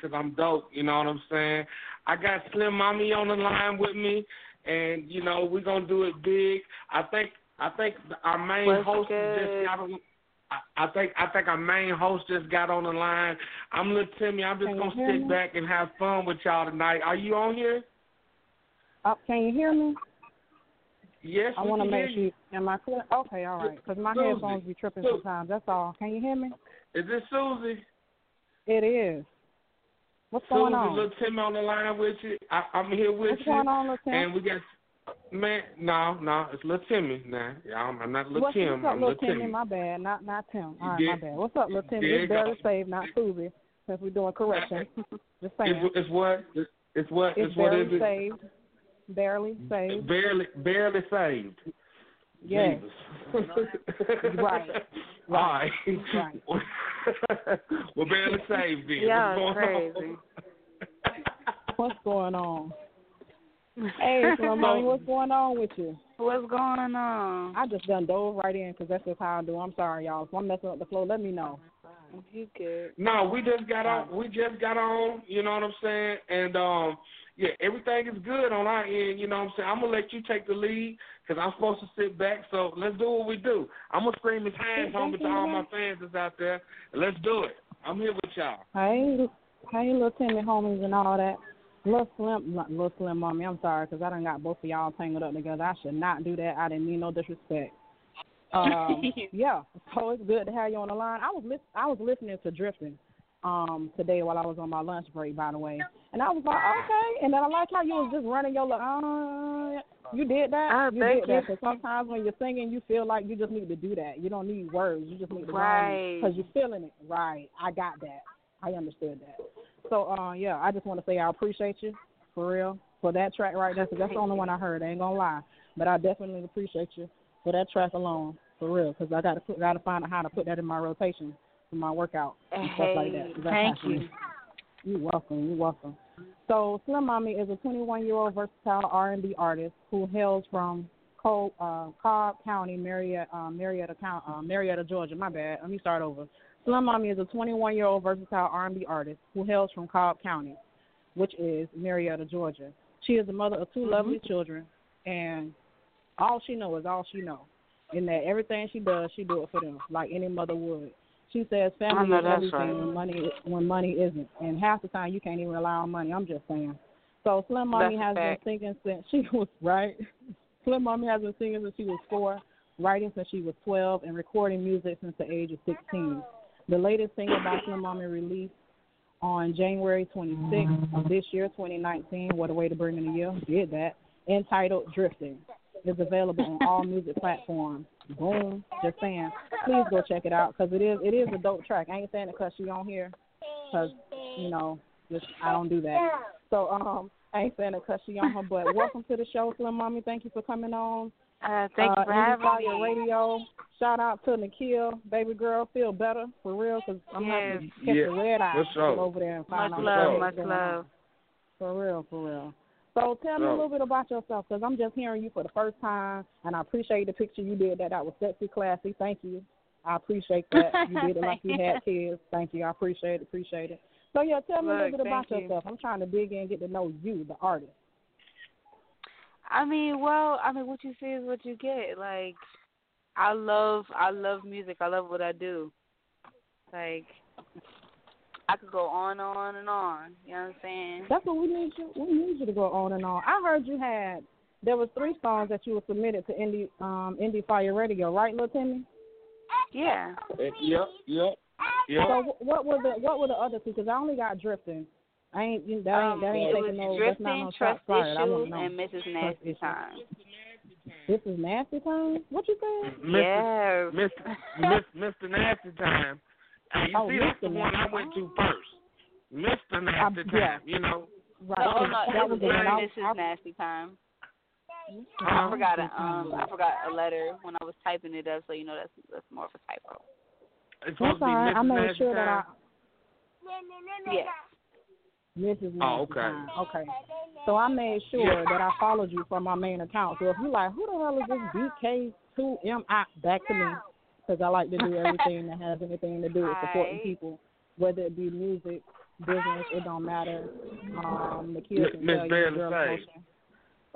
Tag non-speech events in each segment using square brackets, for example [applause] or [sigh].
Because I'm dope. You know what I'm saying? I got Slim Mommy on the line with me, and you know we're gonna do it big. I think I think our main What's host good? just got on. I- I think I think our main host just got on the line. I'm little Timmy. I'm just Can gonna me? back and have fun with y'all tonight. Are you on here? Oh, can you hear me? Yes. I want to make sure. Am I clear? Okay, all right. Because my Susie. headphones be tripping sometimes. That's all. Can you hear me? Is this Susie? It is. What's going on? little Timmy on the line with you. I, I'm here with What's you. going on, little Tim? And we got man, no, no, it's little Timmy now. Yeah, I'm, I'm not little What's, Tim. what's up, I'm little Timmy? Timmy. My bad. Not not Tim. All right, Yeah. my bad. What's up, little Timmy? There It's barely go. saved, not Susie, since we're doing correction. [laughs] [laughs] Just saying. It's, it's what? It's, it's what? It's It's, what is barely it? saved. Barely saved. Barely, barely saved. Yes. [laughs] Right. All right. Right. [laughs] [laughs] We're barely saved then. Yeah, What's going crazy. on? [laughs] What's going on? Hey, Slim Mommy, what's going on with you? What's going on? I just done dove right in 'cause that's just how I do. I'm sorry, y'all. If I'm messing up the flow, let me know. You good? No, we just got on. We just got on. You know what I'm saying? And um, yeah, everything is good on our end. You know what I'm saying? I'm gonna let you take the lead because I'm supposed to sit back. So let's do what we do. I'm gonna scream his hands home to all my fans that's out there. Let's do it. I'm here with y'all. Hey, hey, little Timmy homies and all that. Little Slim, Little Slim Mommy, I'm sorry because I done got both of y'all tangled up together. I should not do that. I didn't mean no disrespect. [laughs] Um, yeah, so it's good to have you on the line. I was lis- I was listening to Drifting um today while I was on my lunch break, by the way, and I was like, okay. And then I like how you was just running your, uh, you did that. Oh, you thank did you. that. Because sometimes when you're singing, you feel like you just need to do that. You don't need words. You just need to Right. because you're feeling it. Right. I got that. I understood that. So, uh, yeah, I just want to say I appreciate you for real for that track right there. 'cause that's the only one I heard. I ain't gonna lie, but I definitely appreciate you for that track alone for real. Because I got to got to find out how to put that in my rotation for my workout and stuff like that. that's Thank you. You're welcome. You're welcome. So Slim Mommy is a 21-year-old versatile R&B artist who hails from Cole, uh, Cobb County, Marietta, uh, Marietta, County, uh, Marietta, Georgia. My bad. Let me start over. Slim Mommy is a 21-year-old versatile R&B artist who hails from Cobb County, which is Marietta, Georgia. She is the mother of 2 lovely children, and all she knows is all she knows. In that everything she does, she do it for them, like any mother would. She says family is everything right. when money when money isn't, and half the time you can't even rely on money. I'm just saying. So Slim Mommy That's has been singing since [laughs] she was right. Slim Mommy has been singing since she was four, writing since she was 12, and recording music since the age of 16. The latest single by Slim Mommy released on January 26th of this year, 2019. What a way to bring in the year! Did that. Entitled "Drifting." is available on all music platforms. Boom. Just saying. Please go check it out because it is it is a dope track. I ain't saying it because she on here because you know just I don't do that. So um I ain't saying it because she on her. But welcome to the show, Slim Mommy. Thank you for coming on. Uh, thank uh, you for Indie having Fire me. Radio. Shout out to Nikhil, baby girl. Feel better for real because I'm having to catch Yeah, a red eye. for over there and find Much out love, much love. For real, for real. So tell me a little bit about yourself, because I'm just hearing you for the first time, and I appreciate the picture you did. That that was sexy, classy. Thank you. I appreciate that. [laughs] You did it like you had kids. Thank you. I appreciate it. Appreciate it. So yeah, tell me a little bit about thank you. yourself. I'm trying to dig in, and get to know you, the artist. I mean, well, I mean, what you see is what you get. Like, I love, I love music. I love what I do. Like, I could go on and on and on. You know what I'm saying? That's what we need you. We need you to go on and on. I heard you had there was three songs that you were submitted to Indie um Indie Fire Radio, right, Lil Timmy? Yeah. Eh, Yep, yep, yep. So what were the what were the other two? Because I only got drifting. I ain't you- that ain't Um, that ain't it was taking no that's drifting, not no trust shots fired. I issues, want to know. and Mrs. Nasty issues. Time. This is nasty time. What you said? Mr. Yeah. Mr. Miss, Mr. Nasty Time. And you Oh, see, that's Mr. the one I went to first. Mr. Nasty Um, yeah. Time. You know, Right. No, oh, no, that was was the one I, Mrs. Nasty Time. I forgot a, um, I forgot a letter when I was typing it up, so you know that's that's more of a typo. it's That's supposed to be right. Mrs. I made Nasty sure that I Time. Yes. Mrs. Oh, okay. time. Okay. So I made sure that I followed you from my main account. So if you're like, who the hell is this BK2MI? Back to me, because I like to do everything that has anything to do with [laughs] supporting Alright. people, whether it be music, business, it don't matter. Um, the kids Miss- can Miss tell you Barely girl Say.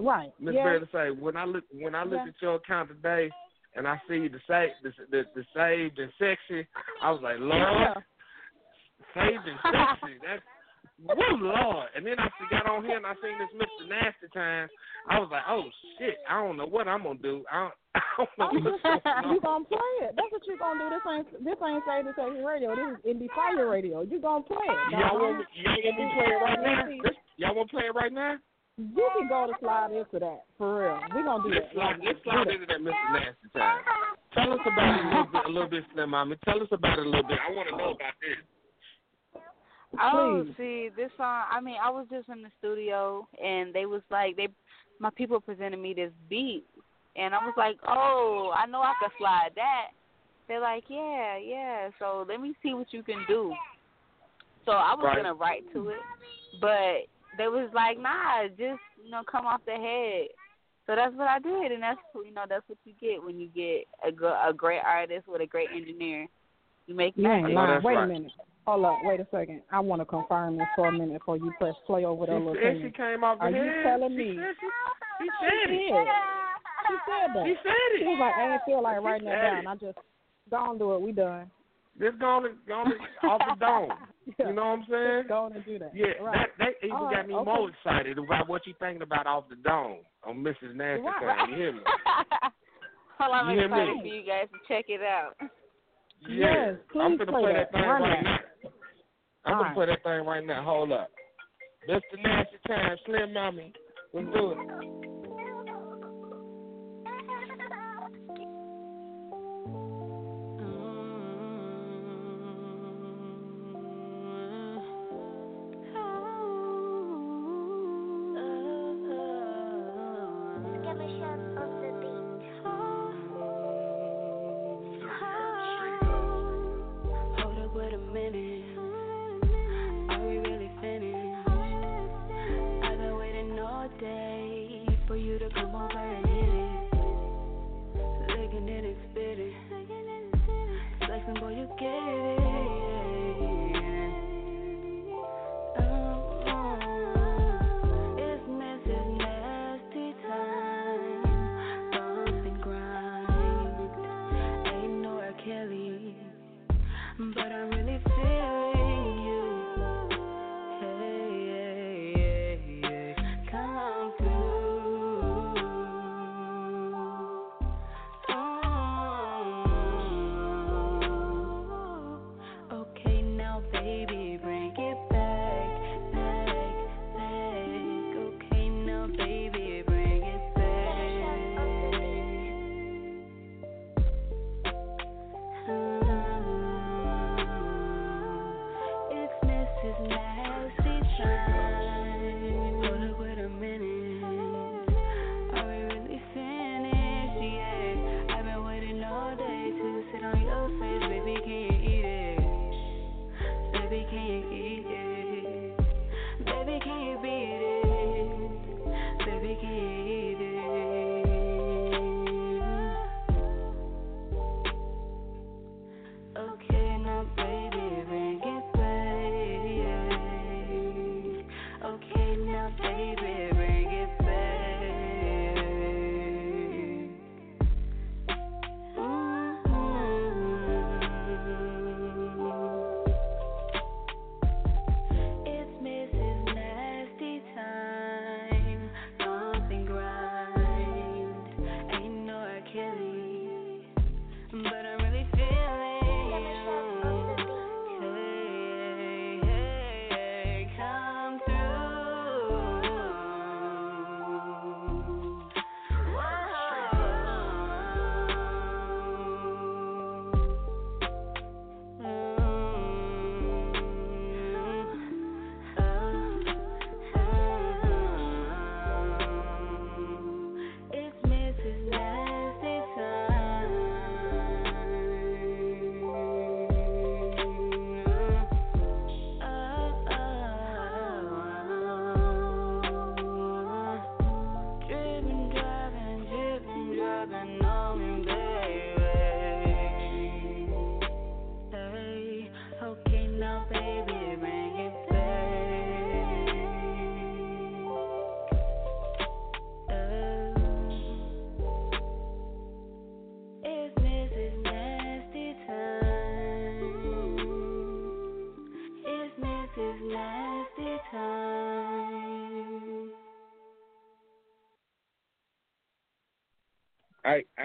Right. Miss yeah. Barry to say when I look when I look Yeah. at your account today and I see the sa the the, the saved and sexy, I was like, Lord, Yeah. saved and sexy. [laughs] That's woo Lord. And then I see- got on here and I seen this Mr. Nasty Time. I was like, oh shit, I don't know what I'm gonna do. I don't, I don't know I'm what's just, going [laughs] you gonna play it. That's what you gonna do. This ain't this ain't say this ain't radio. This is indie fire radio. You gonna play it. Y'all dog. want me, y'all want me to play it right now? Y'all want to play it right now? You can go to slide into that for real. We gonna do Let's that. slide, let's slide into that Mr. Nasty Time. Tell us about it a little bit, a little bit, Slim Mommy. Tell us about it a little bit. I want to know about this. Oh, Please. see, this song. I mean, I was just in the studio, and they was like, they, my people presented me this beat, and I was like, oh, I know I could slide that. They're like, yeah, yeah. So let me see what you can do. So I was Right. gonna write to it, but they was like, nah, just you know, come off the head. So that's what I did, and that's you know, that's what you get when you get a gr- a great artist with a great engineer. You make You ain't magic. No, oh, lying. Wait right. a minute. Hold up. Wait a second. I want to confirm this for a minute before you press play over She that little said she came off the Are you telling she me? Said she, she She said did. it. She said that. She said it. She was like, I ain't feel like She writing that down. it. I just don't do it. We done. Just to, going to off the dome. Yeah. You know what I'm saying? Just go on and do that. Yeah, right. that, that even All got right, me okay. more excited about what you thinking about off the dome on Mrs. Nasty Right, Time. right. You hear me? [laughs] Well, I'm You excited me? for you guys to check it out. Yeah. Yes, I'm please gonna play play that. that thing Run right that. now. I'm All gonna right. play that thing right now. Hold up. Mr. Nasty Time, Slim Mommy. Let's do it.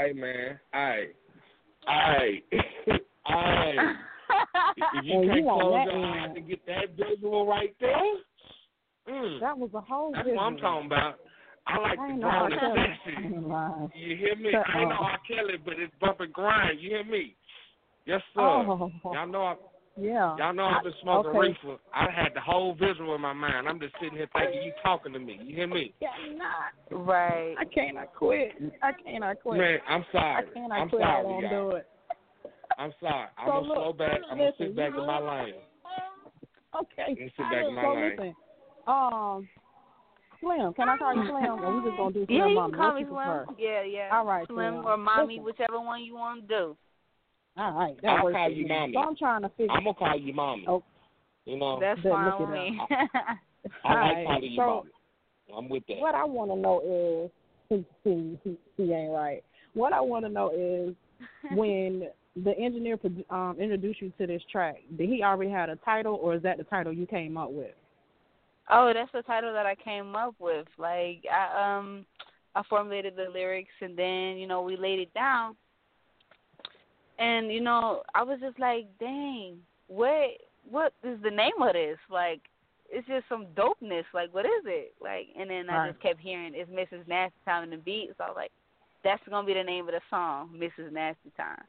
Hey, hey, man. Hey, hey, hey. If you Hey, can't want close that your eyes and get that visual right there, mm, That was a whole that's what I'm talking about. I like I the ain't know brown and sexy. You hear me? Shut I ain't no up. R. Kelly, but it's bump and grind. You hear me? Yes, sir. Oh, Y'all know I, yeah. y'all know I've been smoking okay. reefer. I had the whole visual in my mind. I'm just sitting here thinking you talking to me. You hear me? Cannot. Right. I cannot quit. I cannot quit. Man, I'm sorry. I sorry. cannot I'm quit. I sorry, won't y'all. do it. I'm sorry. I'm So gonna look, slow back. I'm gonna sit back in my know- lane. Okay. Let me sit back in my so lane. listen, um, Slim, can I call you Slim, or we just gonna do Slim Yeah, you Mommy? can call me Slim. Yeah, yeah. All right, Slim Slim. or mommy, Listen. whichever one you want to do. All right, that I'll works call for you me. Mommy. So I'm trying to figure. I'm gonna call you mommy. Oh. You know, That's Then fine with me. I [laughs] like Alright, calling you so- mommy. I'm with that. What I want to know is, he, [laughs] he, he, he ain't right. What I want to know is [laughs] when the engineer um, introduced you to this track, did he already had a title, or is that the title you came up with? Oh, that's the title that I came up with. Like I um I formulated the lyrics and then, you know, we laid it down. And, you know, I was just like, dang, what what is the name of this? Like it's just some dopeness. Like, what is it? Like and then I just kept hearing it's Mrs. Nasty Time in the beat, so I was like, that's gonna be the name of the song, Mrs. Nasty Time.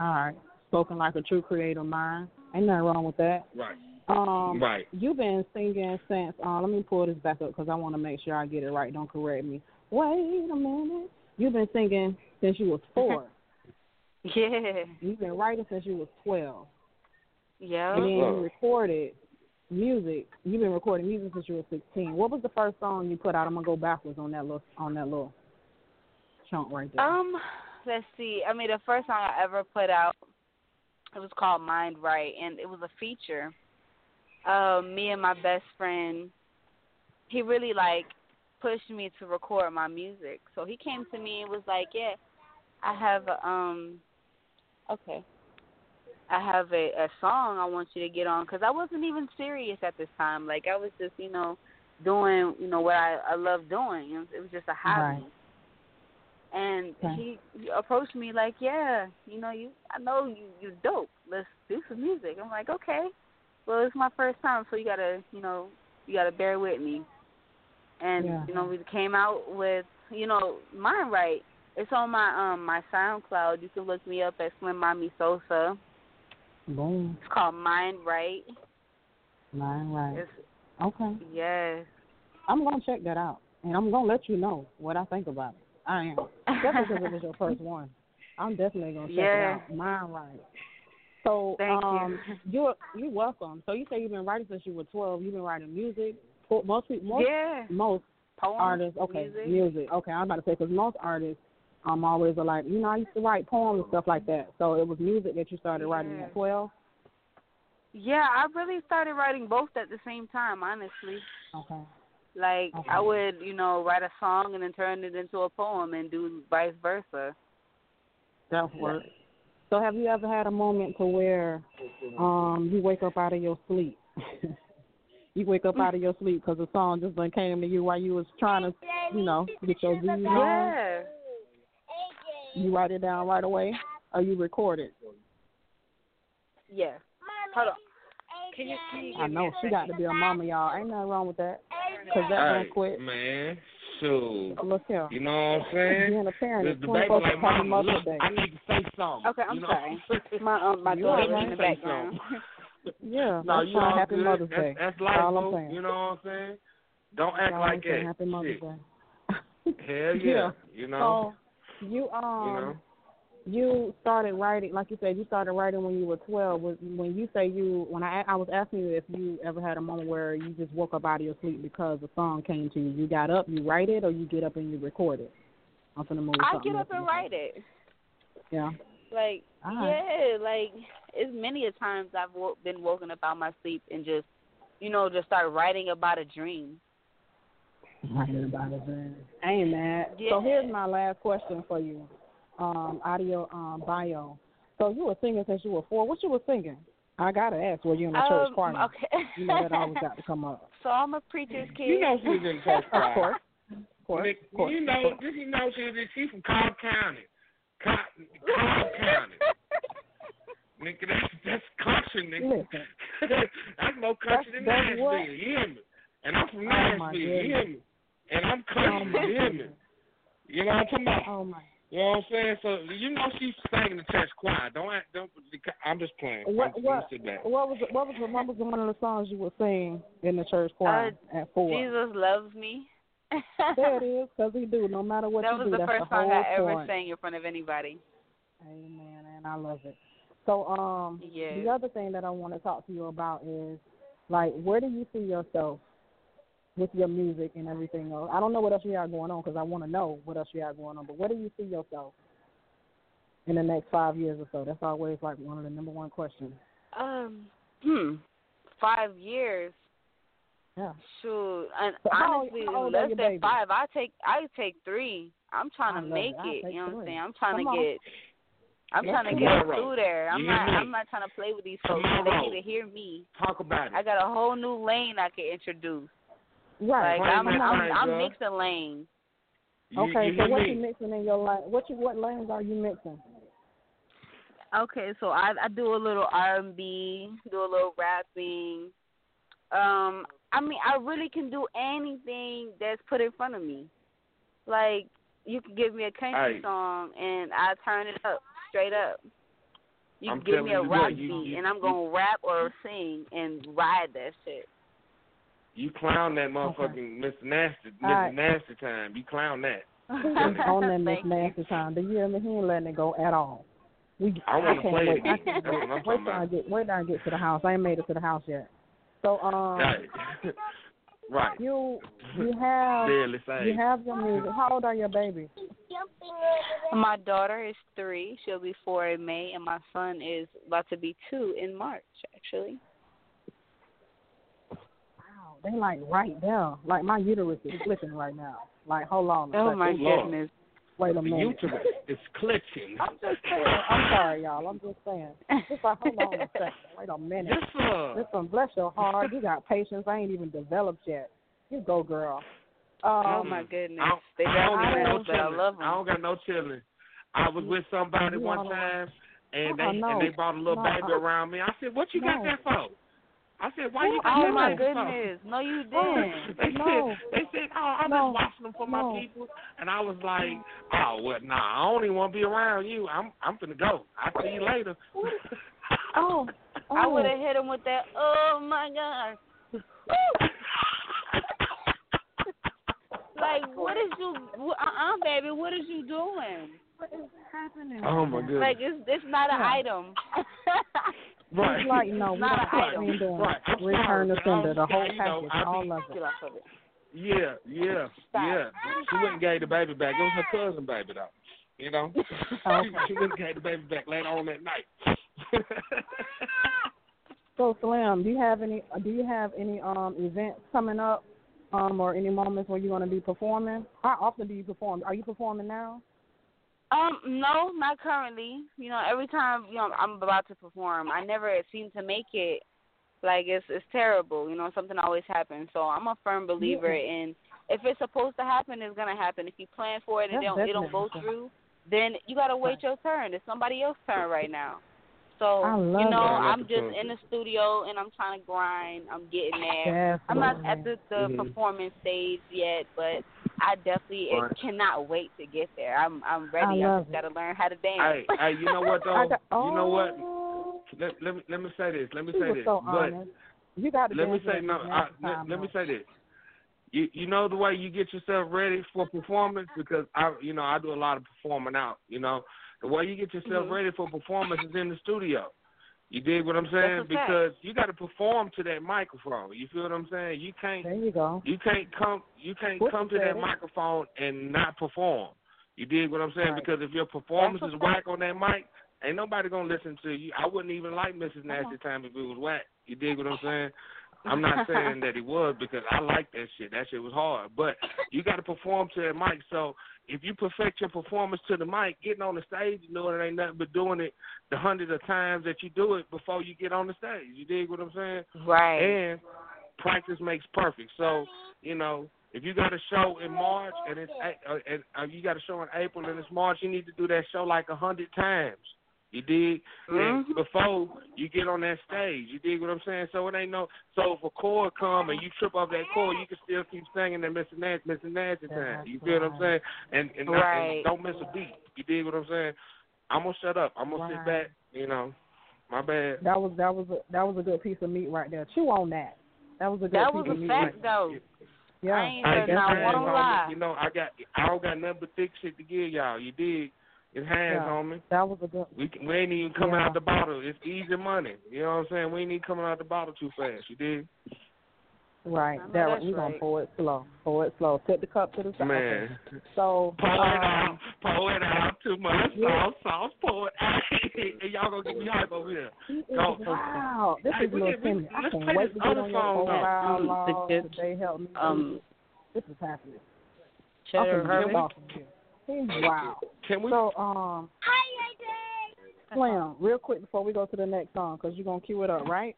All right. Spoken like a true creative mind. Ain't nothing wrong with that. Right. Um, Right. You've been singing since. Uh, let me pull this back up because I want to make sure I get it right. Don't correct me. Wait a minute. You've been singing since you was four. [laughs] Yeah. You've been writing since you was twelve, Yeah. and then you recorded music. You've been recording music since you were sixteen. What was the first song you put out? I'm gonna go backwards on that little on that little chunk right there. Um, let's see. I mean, the first song I ever put out, it was called Mind Right, and it was a feature. Um, me and my best friend, he really like pushed me to record my music. So he came to me and was like, "Yeah, I have a, um, okay, I have a, a song I want you to get on," because I wasn't even serious at this time. Like I was just, you know, doing, you know, what I I love doing. It was, it was just a hobby. Right. And Okay. he, he approached me like, "Yeah, you know, you I know you you dope. Let's do some music." I'm like, "Okay." Well, it's my first time, so you gotta, you know, you gotta bear with me. And Yeah. you know, we came out with, you know, Mind Right. It's on my um my SoundCloud. You can look me up at Slim Mommy Sosa. Boom. It's called Mind Right. Mind right. It's Okay. yes. I'm gonna check that out, and I'm gonna let you know what I think about it. I am definitely because it was your first [laughs] one. I'm definitely gonna check Yeah. it out. Mind right. So Thank you. um, you're you're welcome. So you say you've been writing since you were 12. You've been writing music. Most most yeah. most Poems, artists. Okay, music. Okay, I'm about to say because most artists um always like, you know, I used to write poems and stuff like that. So it was music that you started writing Yeah. at 12. Yeah, I really started writing both at the same time, honestly. Okay. Like Okay. I would, you know, write a song and then turn it into a poem and do vice versa. That works. So have you ever had a moment to where um you wake up out of your sleep? [laughs] you wake up out of your sleep because the song just done came to you while you was trying to, you know, get your [laughs] views on. Yeah. You write it down right away, or you record it. Yeah. Hold on. Can you, can you I know she got to be a mama, y'all. Ain't nothing wrong with that. Cause that Hey, don't quit. man. Shoot. Look here. You know what I'm saying? Being a parent The, is the 24 baby like, Mama, Mother's look, Day. I need to say something. Okay, I'm you know? sorry. [laughs] My um my You daughter's in the background. [laughs] Yeah, No, that's you fine. all Happy good. Mother's that's, Day. That's life, all I'm saying. You know what I'm saying? Don't act That's all like I'm that. Happy Mother's Shit. Day. Hell [laughs] yeah. Yeah. You know? So you um you know? you started writing, like you said, you started writing when you were 12. Was- When you say you, when I I was asking you if you ever had a moment where you just woke up out of your sleep because a song came to you, you got up, you write it, or you get up and you record it. I'm gonna move. I get up else and in write it. Yeah. Like All right. yeah, like it's many a times I've wo- been woken up out my sleep and just, you know, just start writing about a dream. Writing about it, man. I ain't mad. So here's my last question for you. Um, audio um bio. So you were singing since you were four. What you were singing? I gotta ask. Were you in the church Um, choir? okay. You know that always got to come up. [laughs] so I'm a preacher's kid. You know she's in church Of choir. course. Of course. Of course. you know, did you know she she's from Cobb County? Cobb, Cobb County. [laughs] Nigga, that's that's country, nigga. [laughs] That's more country than That's- that's Nashville. You hear me? And I'm from Oh, Nashville. you hear me? And I'm Oh country. my you hear me? goodness. You know what I'm talking about? Oh my. You know what I'm saying? So you know she's singing the church choir. Don't act. Don't. I'm just playing. What I'm what gonna sit back. what was what was what was one of the songs you would sing in the church choir at four? Jesus loves me. There it [laughs] is, because he do. No matter what that you was do, the that's first the whole song I ever point. sang in front of anybody. Amen, and I love it. So, um, Yes. the other thing that I want to talk to you about is, like, where do you see yourself with your music and everything else? I don't know what else you got going on because I want to know what else you got going on. But where do you see yourself in the next five years or so? That's always like one of the number one questions. Um, hmm, five years. Yeah. Shoot, and So how- honestly, how old are less than babies? five. I take I take three. I'm trying I to make it. It. You know what I'm saying? I'm trying Come to on. get I'm Let's trying to get through there. I'm You not. I'm not trying to play with these folks. They need to hear me. Talk about it. I got a whole new lane I can introduce. Right. Like Claim I'm, that I'm, I'm mixing lanes. You- Okay, you so what me? you mixing in your lane? What you what lanes are you mixing? Okay, so I I do a little R and B, do a little rapping. Um, I mean, I really can do anything that's put in front of me. Like you can give me a country Hey. song and I turn it up straight up. You I'm can give me a telling you what, rock beat and I'm gonna rap or sing and ride that shit. You clown that motherfucking Mr. Nasty, Mr. All right. Nasty time. You clown that. [laughs] On that Miss Nasty time. Do you hear me? He ain't letting it go at all. We I want to can't play wait. it I can't That's what wait. I'm Wait talking till I about. get wait till I get to the house. I ain't made it to the house yet. So um Right. [laughs] right. you you have you have your music. How old are your babies? My daughter is three. She'll be four in May, and my son is about to be two in March. Actually. Wow, they like right there. Like my uterus is flipping right now. Like hold on. a Oh second. my Lord. goodness. Wait a The minute. YouTube is clutching. I'm just saying. I'm sorry, y'all. I'm just saying. Just like hold on a second. Wait a minute. Yes, sir. Listen, bless your heart. You got patience. I ain't even developed yet. You go, girl. Um, Oh my goodness. I don't, They I don't got got no me, but I chilling. love I don't got no children. I was with somebody You one time, and they Uh-uh, no. and they brought a little No, baby uh-uh. around me. I said, "What you got No. that for?" I said, "Why you got Oh my baby goodness. No, you [laughs] Oh. didn't. They No. said, they said, oh, I'm No. just watching them for No. my people, and I was like, oh, well, nah, I don't even want to be around you. I'm, I'm finna go. I'll see you later. [laughs] Oh, [laughs] oh. I would have hit him with that. Oh my god. like, what is you? Uh, uh baby, what is you doing? What is happening? oh my goodness. Like, it's it's not an Yeah. item. Right. He's like, no, we Not don't an item. Right. Return the sender, the whole know, package, be- all of it. off of it. Yeah, yeah, Stop. yeah. She went and gave the baby back. It was her cousin baby though. You know, [laughs] Okay. she went and gave the baby back later on that night. [laughs] So, Slim, do you have any? Do you have any um events coming up, um, or any moments where you're going to be performing? How often do you perform? Are you performing now? Um, no, not currently. You know, every time you know I'm about to perform, I never seem to make it. Like it's it's terrible. You know, something always happens. So I'm a firm believer in if it's supposed to happen, it's gonna happen. If you plan for it and it Yeah, don't it don't go through, then you gotta wait your turn. It's somebody else's turn right now. So you know, that. I'm just in the studio and I'm trying to grind. I'm getting there. Yes. I'm not at the the Mhm. performance stage yet, but I definitely Right. cannot wait to get there. I'm I'm ready. I I, just it. gotta learn how to dance. hey, hey, you know what [laughs] though? Got, oh, You know what? Let, let me let me say this. Let me He say this. so but honest. You got to let me say no. I, let, let me say this. You you know the way you get yourself ready for performance because I you know I do a lot of performing out. You know the way you get yourself Mhm. ready for performance is in the studio. You dig what I'm saying? A fact. Because you got to perform to that microphone. You feel what I'm saying? You can't There you go. you can't come you can't What come to that microphone and not perform. You dig what I'm saying? Right. Because if your performance That's is whack on that mic, ain't nobody gonna listen to you. I wouldn't even like Mrs. Nasty Time if it was whack. You dig what I'm saying? I'm not saying [laughs] that it was because I like that shit. That shit was hard. But you got to perform to that mic. So if you perfect your performance to the mic, getting on the stage, you know it ain't nothing but doing it the hundreds of times that you do it before you get on the stage. You dig what I'm saying? right. And practice makes perfect. So you know, if you got a show in March and it's A- uh, and uh, you got a show in April and it's March, you need to do that show like a hundred times. You dig? And Mhm. before you get on that stage, you dig what I'm saying? So it ain't no. So if a chord come and you trip off that chord, you can still keep singing that Mr. Nancy, Mr. Nancy time. You feel what I'm saying? And and, not, Right. and don't miss a beat. You dig what I'm saying? I'm gonna shut up. I'm gonna sit back. You know, my bad. That was that was a, that was a good piece of meat right there. Chew on that. That was a good piece. That piece was a meat fact right though. Yeah. I ain't Hey, heard not one lie. You know, I got I don't got nothing but thick shit to give y'all. You dig? It's hands, Yeah. homie. That was a good. We we ain't even coming Yeah. out the bottle. It's easy money. You know what I'm saying? We ain't even coming out the bottle too fast. You dig? Right. I know That that's we're gonna right. pour it slow. Pour it slow. Tip the cup to the side. Man, Okay. So pour it out, um, pour it out. Too much Yeah. sauce, sauce, pour it [laughs] out. and y'all gonna get me hype over here. Go. wow. This Hey, is we Little can- we- Timmy. I can't play wait this to get on your song old now. loud Mm, log the- Help me. Um, this is happening. Cheddar I'm Harvey. finna get off of here. Wow. Can we? So um. Hi, AJ. Slim, real quick before we go to the next song, because you're gonna cue it up, right?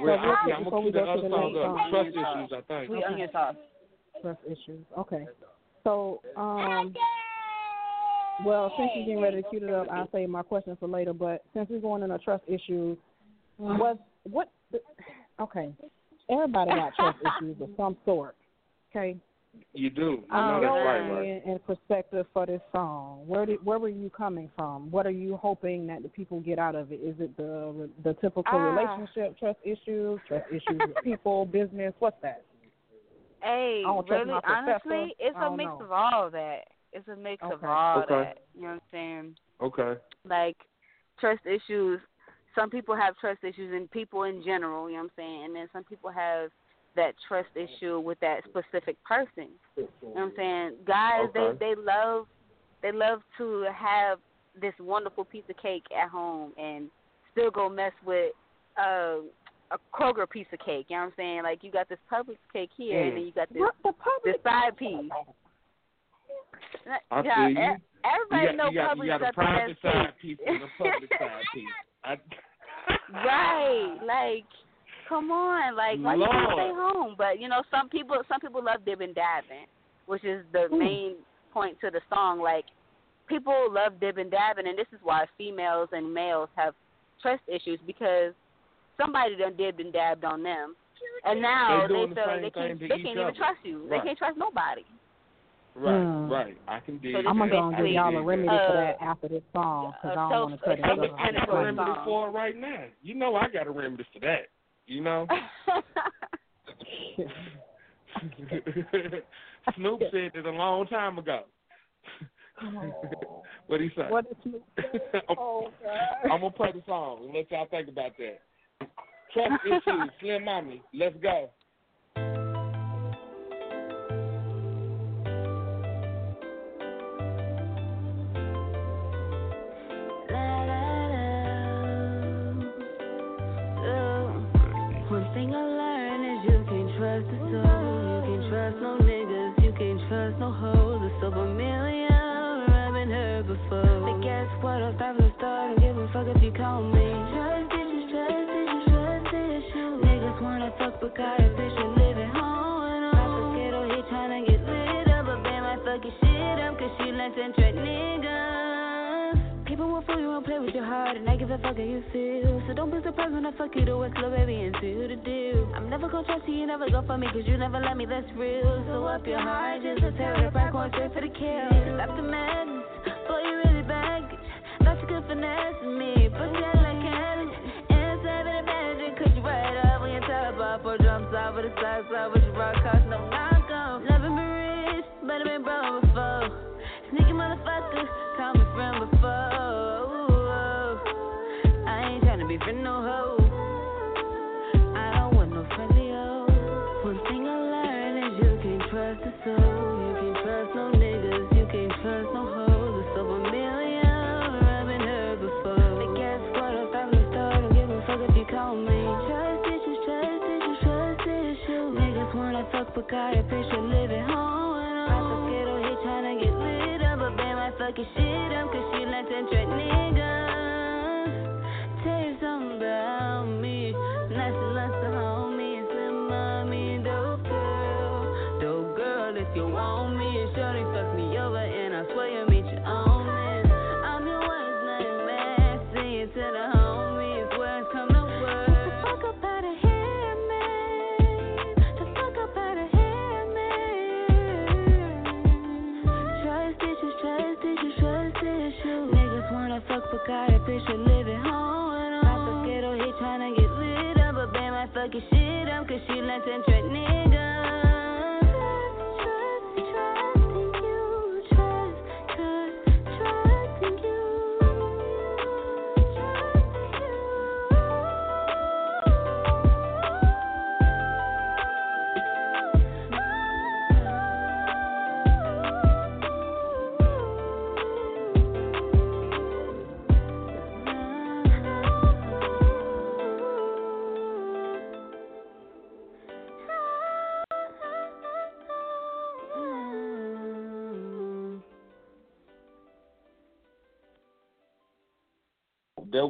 Well, real quick yeah, I'm before gonna we go to the next up. song. Trust issues, I think. We onion sauce. Trust issues. Okay. So, um, well, since you're getting ready to cue it up, I'll save my question for later. But since we're going into trust issues, what what? The, okay, everybody got trust issues of some sort. Okay, You do. I I'm know that's right, right. in, in perspective for this song. Where did where were you coming from? What are you hoping that the people get out of it? Is it the the typical Ah. relationship trust issues, trust issues with [laughs] people, business? What's that? Hey, I don't trust really, honestly, it's a mix know. of all that. It's a mix of all Okay. that. You know what I'm saying? Okay. Like trust issues. Some people have trust issues in people in general. You know what I'm saying? And then some people have that trust issue with that specific person. You know what I'm saying? Guys, Okay. they they love they love to have this wonderful piece of cake at home and still go mess with uh, a Kroger piece of cake. You know what I'm saying? Like you got this Publix cake here, and then you got this What the this public? side piece. I yeah, feel you. everybody you got, know you got, Publix you got a private side cake. piece and a public side piece. I, right, like come on, like why you can't stay home? But you know, some people some people love dibbing dabbing, which is the Hmm. main point to the song. Like people love dibbing dabbing, and this is why females and males have trust issues because somebody done dibbed and dabbed on them, and now They they, the feel like they can't they can't other. even trust you. They can't trust nobody. right, Hmm. right. I can dig. So I'm gonna go and give y'all a remedy for uh, that after this song because uh, I don't self- want to cut it I, uh, short. I got a Right. remedy for it right now. You know I got a remedy for that. You know. [laughs] Snoop said it a long time ago. Oh. what he say? What is Snoop? I'm, [laughs] Oh God. I'm gonna play the song. and Let y'all think about that. Trust issues, Slim Mommy. Let's go.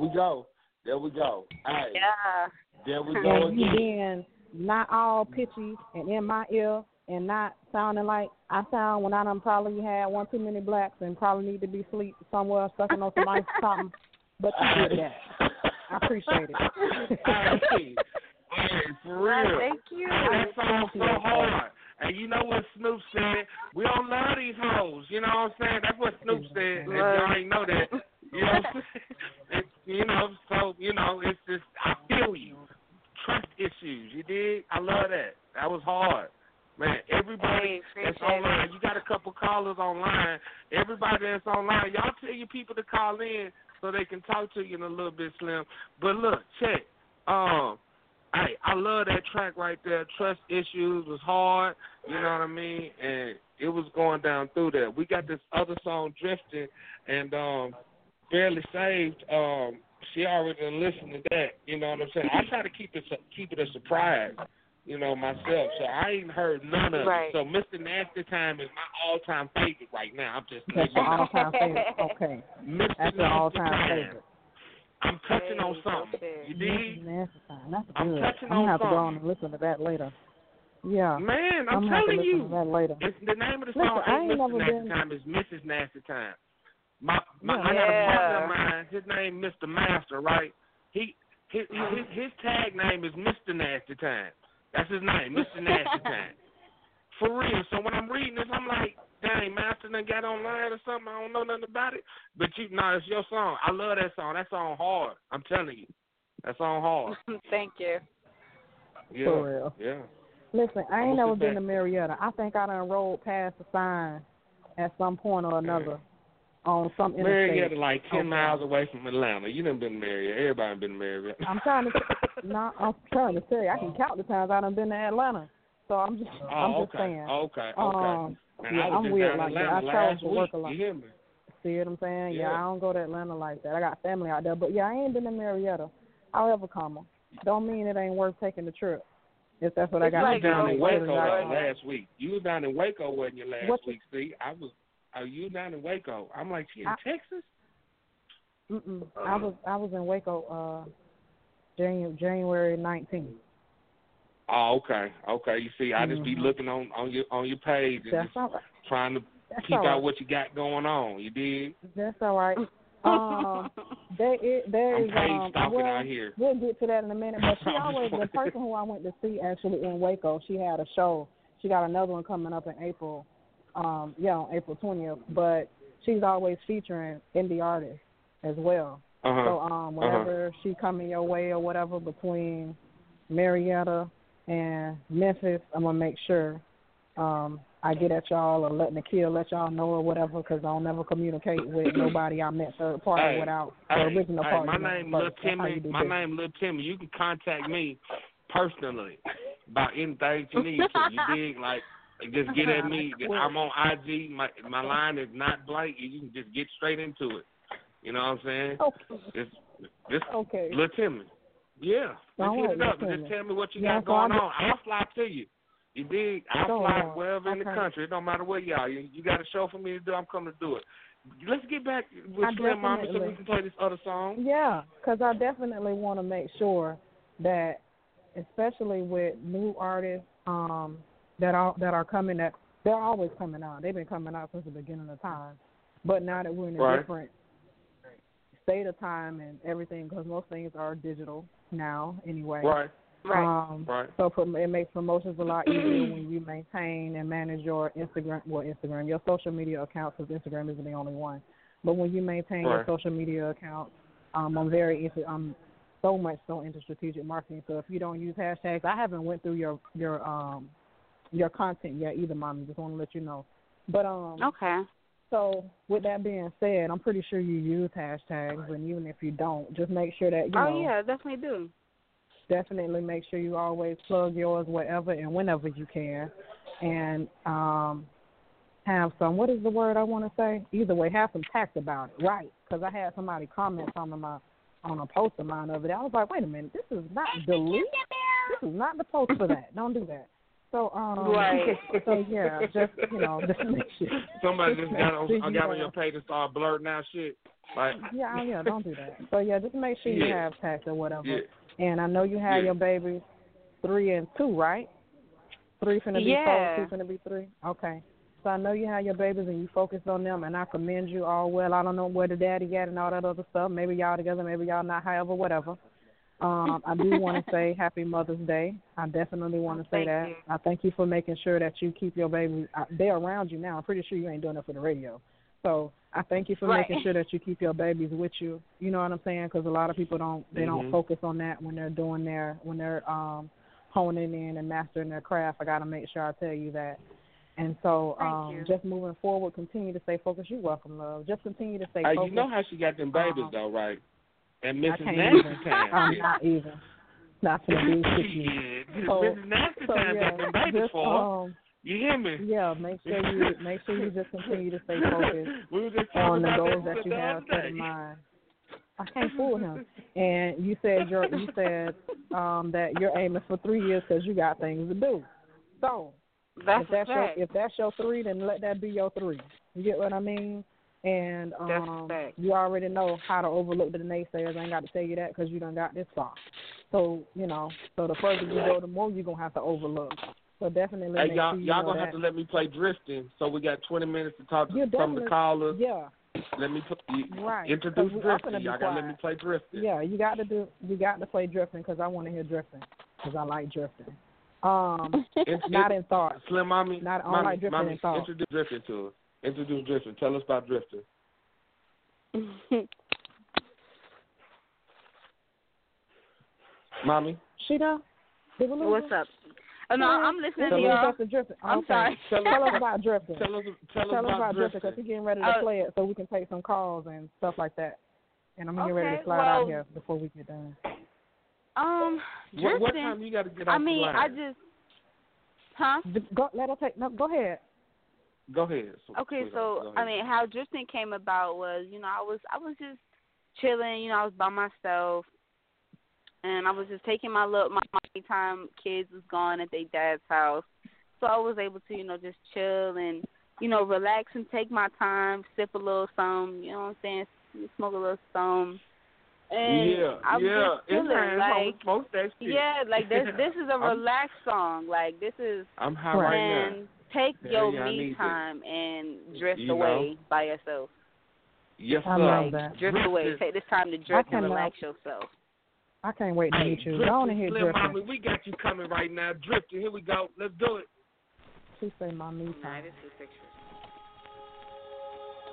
We go. There we go. Hey, Yeah. there we go and again. being not all pitchy and in my ear and not sounding like I sound when I done probably had one too many blacks and probably need to be sleep somewhere sucking on some ice or something. But you did that. I appreciate it. hey, hey, for Well, real. thank you. That song's so hard. And you know what Snoop said? We don't love these hoes. You know what I'm saying? That's what Snoop said. If y'all ain't know that, you know, what I'm saying? It- you know. So you know, it's just I feel you. Trust issues. You did. I love that. That was hard. Man, everybody Hey, that's appreciate online, it. you got a couple callers online. Everybody that's online, y'all tell your people to call in so they can talk to you in a little bit, Slim. But look, check. Um, Hey, I love that track right there. Trust issues was hard, you know what I mean, and it was going down through there. We got this other song drifting, and um, barely saved. Um, she already done listened to that, you know what I'm saying. I try to keep it keep it a surprise, you know myself. So I ain't heard none of Right. it. So Mr. Nasty Time is my all time favorite right now. I'm just That's your all time favorite. Okay. Mr. That's your all-time Time. favorite. I'm touching on something. You dig? Nasty time. That's I'm touching I'm gonna on have to go on and listen to that later. Yeah. Man, I'm, I'm gonna have to telling listen you. to that later. It's the name of the Listen, song I ain't ain't Mr. never Nasty been- Time, it's Mrs. Nasty Time. My my I got a Yeah. partner of mine, his name Mr. Master, right? He his his, his tag name is Mr. Nasty Time. That's his name, Mr. Nasty [laughs] Time. For real. So when I'm reading this, I'm like, dang, Master done got online or something. I don't know nothing about it. But you, no, it's your song. I love that song. That song hard. I'm telling you, that song hard. [laughs] Thank you. Yeah, For real. yeah. Listen, I I'ma ain't never been to Marietta. I think I done rolled past the sign at some point or another on some interstate. Marietta, like ten Okay. miles away from Atlanta. You done been to Marietta. Everybody been to Marietta. I'm trying to [laughs] no, I'm trying to tell you, I can count the times I done been to Atlanta. So I'm just Oh, I'm just okay. saying. Okay, okay. Um, Man, yeah, I was I'm weird like in that. I travel last for work a lot. You hear me? See what I'm saying? Yeah. Yeah. I don't go to Atlanta like that. I got family out there, but yeah, I ain't been to Marietta. I'll However, comma, don't mean it ain't worth taking the trip. If that's what I got You was like do. down in Waco to last week. You was down in Waco, wasn't you, last What you- week? See, I was. Are you down in Waco? I'm like, she in I- Texas? Mm-mm. I was I was in Waco uh January January 19th. Oh, okay, okay. You see, I just be Mhm. looking on on your on your page and That's just all right. trying to That's all out what you got going on. You did. That's all right. [laughs] Um, there is there is um well, out here. We'll get to that in a minute. But she [laughs] always the person who I went to see actually in Waco. She had a show. She got another one coming up in April. Um, yeah, on April twentieth. But she's always featuring indie artists as well. Uh huh. So um, whenever she coming your way or whatever between Marietta and Memphis, I'm gonna make sure um I get at y'all or let Nakia let y'all know or whatever because I'll never communicate with nobody I met third party Hey, without Hey, the original hey, party. my name. Lil That's how you Timmy. My business. name Lil Timmy. You can contact me personally about anything you need to. You dig? Like just get at me. [laughs] I'm on IG. My my line is not blank. You can just get straight into it. You know what I'm saying? Okay. Just just Okay. Lil Timmy. Yeah. Just hit it up and just tell me what you Yeah, got so going on. I'll fly to you. You dig? I'll So, fly wherever in the country. It don't matter where you are. You, you got a show for me to do. I'm coming to do it. Let's get back with I Slim Mommy so we can play this other song. Yeah, because I definitely want to make sure that, especially with new artists um, that are that are coming, that they're always coming out. They've been coming out since the beginning of time, but now that we're in a Right. different state of time and everything, because most things are digital now anyway. Right. Right. Um, Right. So it makes promotions a lot easier when you maintain and manage your Instagram, well, Instagram, your social media accounts, because Instagram isn't the only one. But when you maintain your social media accounts, um, I'm very into, I'm so much so into strategic marketing. So if you don't use hashtags, I haven't went through your your um your content yet either, mommy. Just want to let you know. But um, Okay. So with that being said, I'm pretty sure you use hashtags, and even if you don't, just make sure that you Oh know yeah, definitely do. definitely make sure you always plug yours wherever and whenever you can, and um, have some. What is the word I want to say? Either way, have some tact about it, right? Because I had somebody comment on my on a post of mine of it. I was like, wait a minute, this is not delete. This is not the post for that. Don't do that. So um, Right. [laughs] so yeah, just you know, [laughs] just make sure. Somebody just got on, Just I got on your page and started blurting out shit. Like, Yeah, oh, yeah, don't do that. So yeah, just make sure you Yeah. have tax or whatever. yeah, And I know you have Yeah. your babies three and two, right? Three finna be Yeah. four, two finna be three. Okay. So I know you have your babies and you focused on them, and I commend you all well. I don't know where the daddy at and all that other stuff. Maybe y'all together, maybe y'all not. However, whatever. Um, I do want to [laughs] say Happy Mother's Day. I definitely want to say that. you. I thank you for making sure that you keep your baby. uh, They're around you now. I'm pretty sure you ain't doing it for the radio. So I thank you for Right. making sure that you keep your babies with you. You know what I'm saying? Because a lot of people don't they don't Mhm. focus on that when they're doing their when they're um honing in and mastering their craft. I got to make sure I tell you that. And so, um, just moving forward, continue to stay focused. You're welcome, love. Just continue to stay Hey, focused. you know how she got them babies Um, though, right? And Mrs. Nasty. Time. I'm not even. Not the shit. Shit, So- Mrs. Nasty So Time yeah, them babies just for um, You hear me? yeah, make sure you make sure you just continue to stay focused [laughs] we on the goals this that you have set in mind. I can't fool him. [laughs] And you said you're you said um that you're aiming for three years because you got things to do. So That's if that's your if that's your three, then let that be your three. You get what I mean? And um, you already know how to overlook the naysayers. I ain't got to tell you that because you done got this far. So you know, so the further you go, the more you're gonna have to overlook. So definitely Hey, y'all, sure you y'all gonna that. have to let me play drifting. So we got 20 minutes to talk to You're some of the definitely- callers. yeah, Let me put, you, Right, introduce 'cause we- I'm drifting. finna be Y'all gotta let me play drifting. yeah. You got to do. You got to play drifting because I want to hear drifting because I like drifting. Um, In- not in- in thought. Slim Mommy, Not- I don't mommy, like drifting mommy, in thought. introduce drifting to us. Introduce Drifter. Tell us about Drifter. [laughs] Mommy, Sheeta, did What's up? Oh, no, I'm listening Did to y'all. us to drifting? I'm Okay. sorry. Tell Tell us- us about drifting. tell us, tell Tell us about about drifting because drifting. he's getting ready to Uh, play it so we can take some calls and stuff like that. And I'm getting ready to slide well- out here before we get done. Um, What, what time you got to get off I mean, the line? I just, huh? Go, let her take. No, go ahead. Go ahead. Okay, so ahead. I mean, how drifting came about was, you know, I was I was just chilling, you know, I was by myself, and I was just taking my look, my mommy time. Kids was gone at their dad's house, so I was able to, you know, just chill and, you know, relax and take my time, sip a little something, you know what I'm saying, smoke a little something. And yeah, I was yeah. just chilling, it's like, smoke that shit. yeah, like this. This is a [laughs] I'm- relaxed song. Like this is I'm high right now. And take Yeah, your yeah, me need that. time and drift You know? away by yourself. Yes, I sir. love Like that. drift away. Drifting. Take this time to drift and cannot- relax yourself. I can't wait to Hey, meet you. drifting, Go on and hear Slim. Mommy, we got you coming right now. Drifting. Here we go. Let's do it. She say my me time. this is pictures.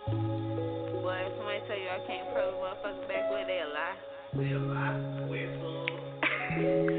Boy, if somebody tell you I can't pro motherfuckers back where they a lie. They a lie? Where [laughs]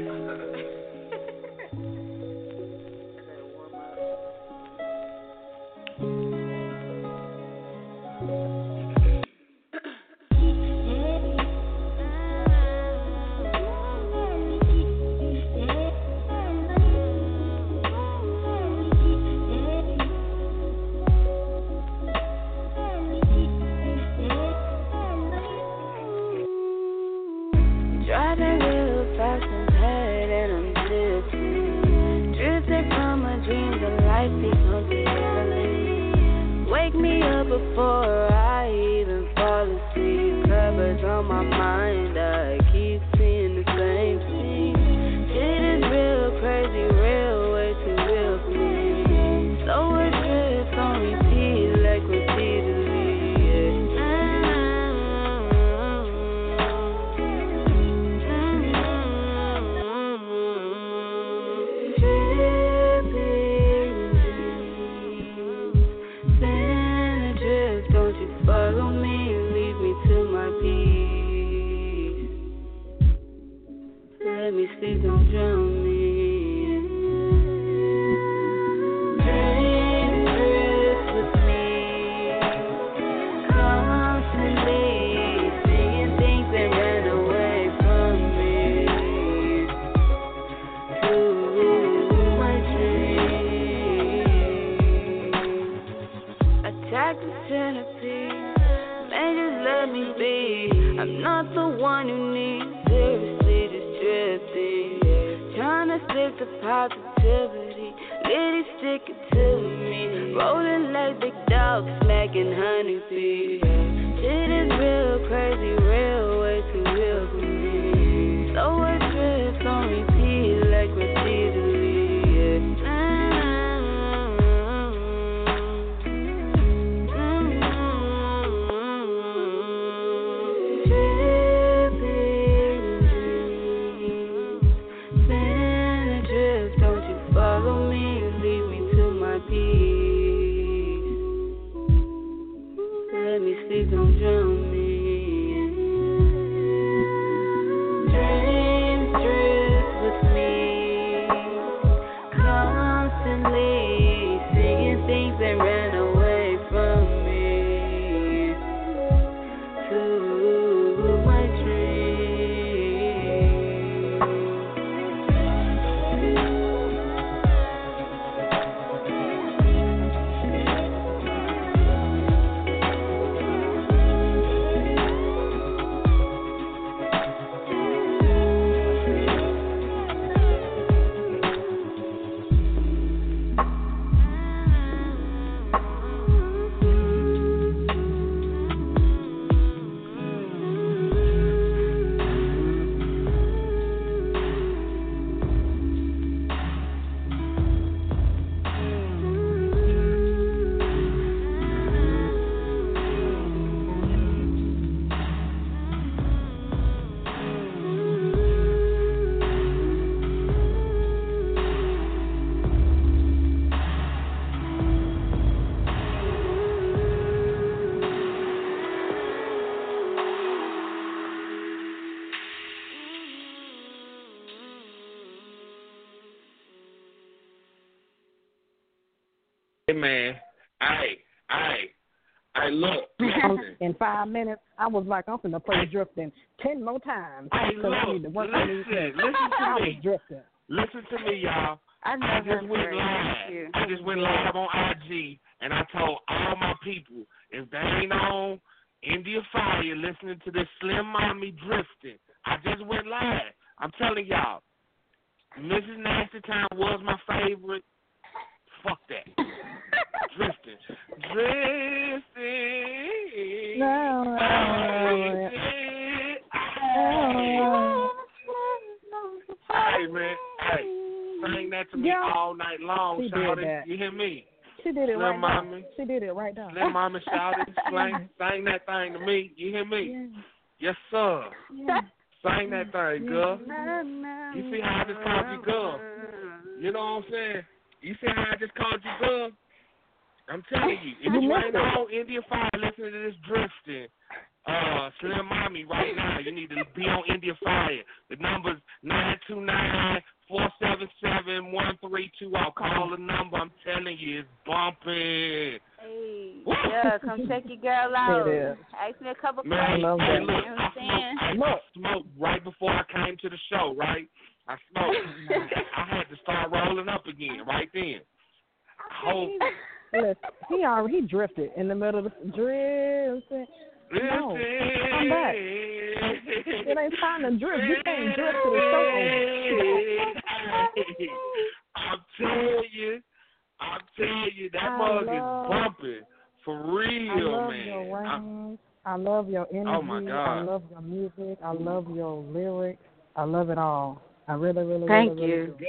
I'm not the one who needs Seriously, drifting. Trying to stick to positivity. city sticking to me. Rolling like big dog, smacking honeybees. Shit is real crazy, real Hey man, hey, hey, hey, look, listen. In five minutes, I was like, I'm gonna play drifting ten more times Hey, because I need to work on these. listen, listen I to was me, drifting. listen to me, y'all. I I just went live. I just went live on IG, and I told all my people if they ain't on Indie Fire listening to this Slim Mommy drifting, I just went live. I'm telling y'all, Mrs. Nasty Time was my favorite. Fuck that. Drifting, drifting. No, no, no. Hey man, hey, sing that to me Yeah. all night long, shout that. You hear me? She did it Slim right now. Mommy. She did it right now. Slim Mama shouted, [laughs] sing, sing that thing to me. You hear me? Yeah, Yes, sir. yeah. Sing that thing, girl. You You see how I just called you girl? You know what I'm saying? You see how I just called you girl? I'm telling you, if You you missed ain't it. on Indie Fire listening to this drifting, uh, Slim Mommy right now, you need to be on Indie Fire. The number's nine two nine four seven seven one three two. I'll call the number. I'm telling you, it's bumping. Hey, yeah, come check your girl [laughs] out. It is. Ask me a couple Man, questions. love hey, that. You know I what I'm saying? smoked, I, I smoked right before I came to the show, right? I smoked. [laughs] I had to start rolling up again right then. I hope. Listen, he already he drifted in the middle of the drifting. No, come back. It ain't time to drift. You can't drift to the show. I'm telling you, I'm telling you, that I mug love- is bumping for I real, love man. your I'm- range. I love your energy. Oh, my God. I love your music. I love your lyrics. I love it all. I really, really, Thank really, really you. do.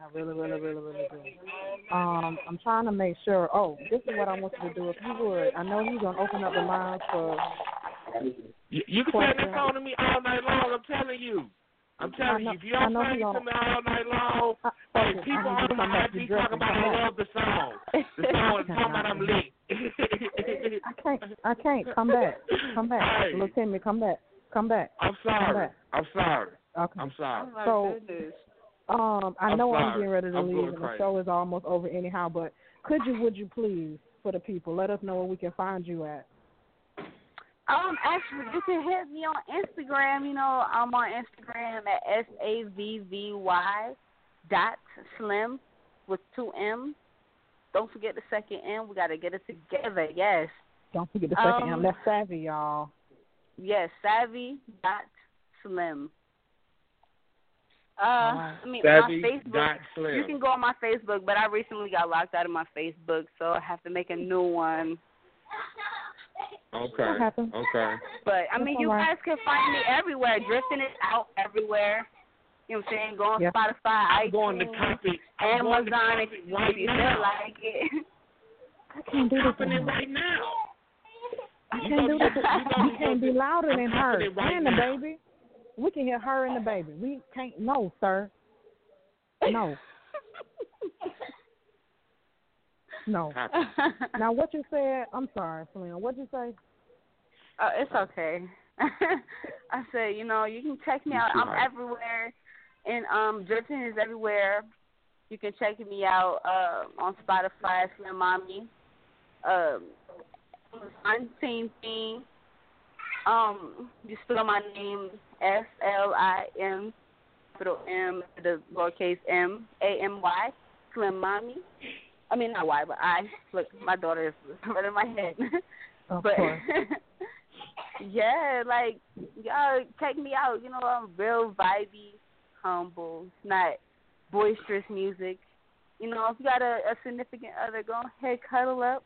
I really, really, really, really do. Um, I'm trying to make sure. Oh, this is what I want you to do. If you would, I know you're gonna open up the lines for. You, you can play that song to me all night long. I'm telling you. I'm telling know- you, if you don't know sing you it to me all night long, Uh, hey, focus. people I need you to on come my back. IG talking about Come I love the song. The song is [laughs] talking about I'm lit. [laughs] I can't. I can't. Come back. Come back. Hey. Little Timmy, come back. Come back. I'm sorry. back. I'm sorry. Okay. I'm sorry. Oh my So- goodness. Um, I I'm know I'm getting ready to I'm leave, going and the show is almost over anyhow. But could you, would you please, for the people, let us know where we can find you at? Um, actually, you can hit me on Instagram. You know, I'm on Instagram at s a v v y dot slim with two m. Don't forget the second M. We gotta get it together. Yes, Don't forget the second Um, M. That's savvy, y'all. yes. Savvy dot slim. Uh, Alright. I mean, Savvy my Facebook. slim. You can go on my Facebook, but I recently got locked out of my Facebook, so I have to make a new one. Okay. Okay. But I mean, That's you all right. guys can find me everywhere. Drifting is out everywhere. You know what I'm saying? Go on Yeah. Spotify, I'm going to iTunes, copy. I'm going to Amazon, copy if, it right if you now. feel like it. I can't do this. Copping it anymore. right now. I You can't do be- this. you gonna You can't be louder than her right and the baby. We can hear her and the baby. We can't. No, sir. No. No. [laughs] Now, what you said? I'm sorry, Selena. What'd you say? Oh, it's okay. [laughs] I said, you know, you can check me out. I'm everywhere, and um, Drifting is everywhere. You can check me out uh, on Spotify, Slim Mommy. Um, on Team Team. Um, you spell my name S L I M, capital M, the lowercase M A M Y, Slim Mommy. I mean not Y, but I. Look, my daughter is right in my head. Of but course. [laughs] yeah, like y'all check me out. You know, I'm real vibey, humble, not boisterous music. You know, if you got a, a significant other, go ahead, cuddle up,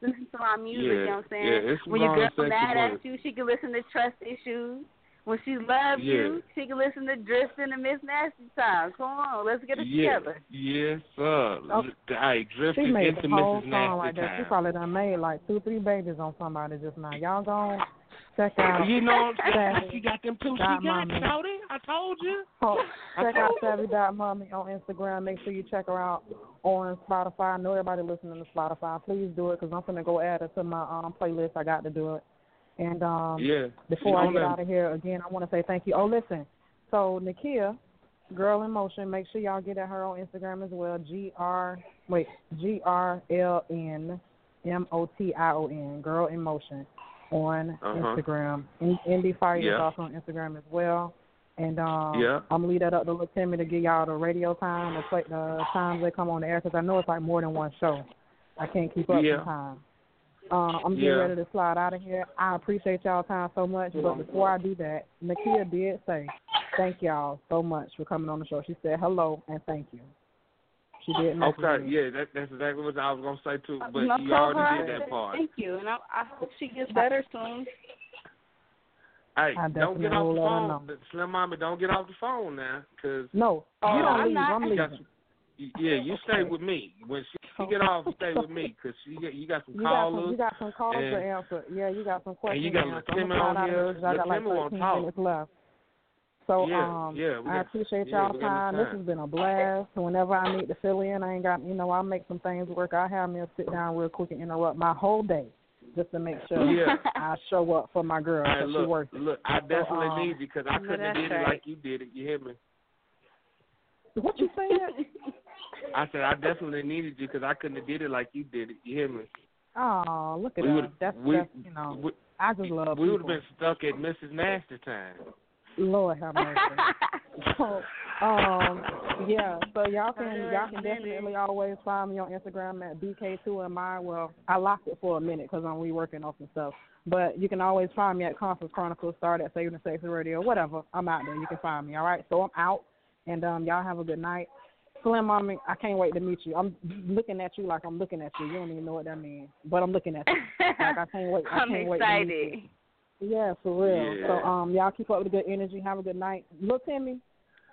listen to my music. you know what I'm saying? yeah, it's when your wrong girl sexy mad voice. at you, she can listen to Trust Issues. When she loves Yeah. you, she can listen to Drifting and Miss Nasty Time. Come on, let's get it yeah. together. Yes, sir. Oh. Hey, She drifting made into the whole Mrs. song Nasty like that. She probably done made like two, three babies on somebody just now. Y'all gone check out. You know what I'm saying? Savvy She got them two. She dot got mommy. Shouty. I told you. Oh, check out told you. Savvy Dot Mommy on Instagram. Make sure you check her out on Spotify. I know everybody listening to Spotify. Please do it because I'm gonna go add it to my um playlist. I got to do it. And um Yeah. before I get that- out of here again, I want to say thank you. Oh, listen. So Nakia, Girl in Motion. Make sure y'all get at her on Instagram as well. G R wait G R L N M O T I O N. Girl in Motion on Uh-huh. Instagram. In- Indie Fire is also on Instagram as well. And um, Yeah. I'm gonna leave that up to Lil Timmy to give y'all the radio time, the, play, the times they come on the air, because I know it's like more than one show. I can't keep up Yeah. with time. Uh, I'm getting Yeah. ready to slide out of here. I appreciate y'all time so much, but before I do that, Nakia did say thank y'all so much for coming on the show. She said hello and thank you. She did. message Okay, me. yeah, that, that's exactly what I was gonna say too. But No, you already did that part. Thank you, and I, I hope she gets better soon. Hey, I don't get definitely off the phone, Slim Mama. Don't get off the phone now, cause No, Oh, you don't I'm leave. not. I'm leaving. Some, yeah, you stay with me. When she, she get off, stay with me, cause she get, you got some You got some. callers. You got some calls and- to answer. Yeah, you got some questions. And you got to Lil answer. I'm Timmy gonna on slide out of here. here 'cause I got Lil like Timmy won't 13 talk. minutes left. So Yeah, um, yeah, we I got- appreciate yeah, y'all we got time. enough This time. has been a blast. Whenever I need to fill in, I ain't got you know I'll make some things work. I have me a sit down real quick and interrupt my whole day just to make sure Yeah. I show up for my girl Hey, because she look, works. it. look, I definitely um, need you because I No, couldn't have that's did it right. like you did it. You hear me? What you saying? I said I definitely needed you because I couldn't have did it like you did it. You hear me? oh, look at We us. That's we, that's you know we, I just love we would have been stuck at Mrs. Nasty time. Lord have mercy. [laughs] So, um, yeah. So y'all can y'all can definitely always find me on Instagram at bk2mi. Well, I locked it for a minute because I'm reworking on some stuff. But you can always find me at Conference Chronicles. Start at Saving the Sexy Radio. Whatever. I'm out there. You can find me. All right. So I'm out, and um, y'all have a good night. Slim Mommy, I can't wait to meet you. I'm looking at you like I'm looking at you. You don't even know what that means, but I'm looking at you. Like I can't wait. I [laughs] I'm can't wait to meet you. excited. Yeah, for real. Yeah. So um, y'all keep up with the good energy. Have a good night. Look, Timmy,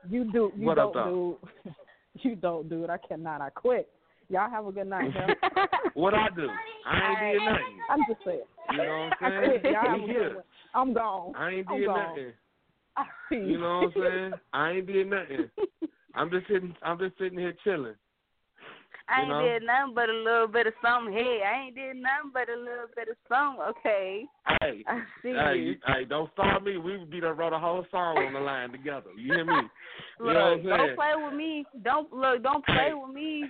you do you What don't though? do [laughs] you don't do it. I cannot. I quit. Y'all have a good night. [laughs] What I do? I ain't did nothing. I'm just saying. You know what I I'm saying? quit. Y'all have a good one. I'm gone. I ain't I'm did nothing. You know what I'm saying? I ain't did nothing. I'm just sitting. I'm just sitting here chilling. I You ain't know? did nothing but a little bit of something. Hey, I ain't did nothing but a little bit of something. Okay, Hey, I see hey, you. you, hey! Don't start me. We would be done wrote a whole song on the line together. You hear me? [laughs] You know don't play with me. Don't look. Don't play with me.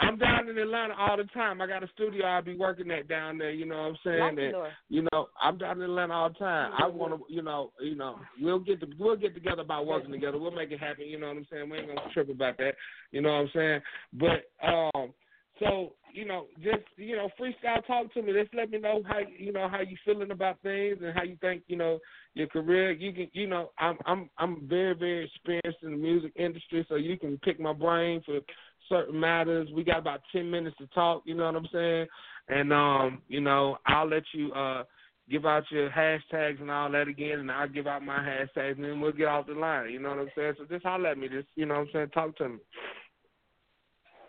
I'm [laughs] down in Atlanta all the time. I got a studio I'll be working at down there. You know what I'm saying? And, you know, I'm down in Atlanta all the time. I want to, you know, you know, we'll get to, we'll get together by working together. We'll make it happen. You know what I'm saying? We ain't gonna trip about that. You know what I'm saying? But um, So you know, just you know, freestyle talk to me. Just let me know how you know how you feeling about things and how you think you know your career. You can you know I'm I'm I'm very very experienced in the music industry, so you can pick my brain for certain matters. We got about ten minutes to talk. You know what I'm saying? And um, you know, I'll let you uh give out your hashtags and all that again, and I'll give out my hashtags, and then we'll get off the line. You know what I'm saying? So just holler at me. Just you know what I'm saying? Talk to me.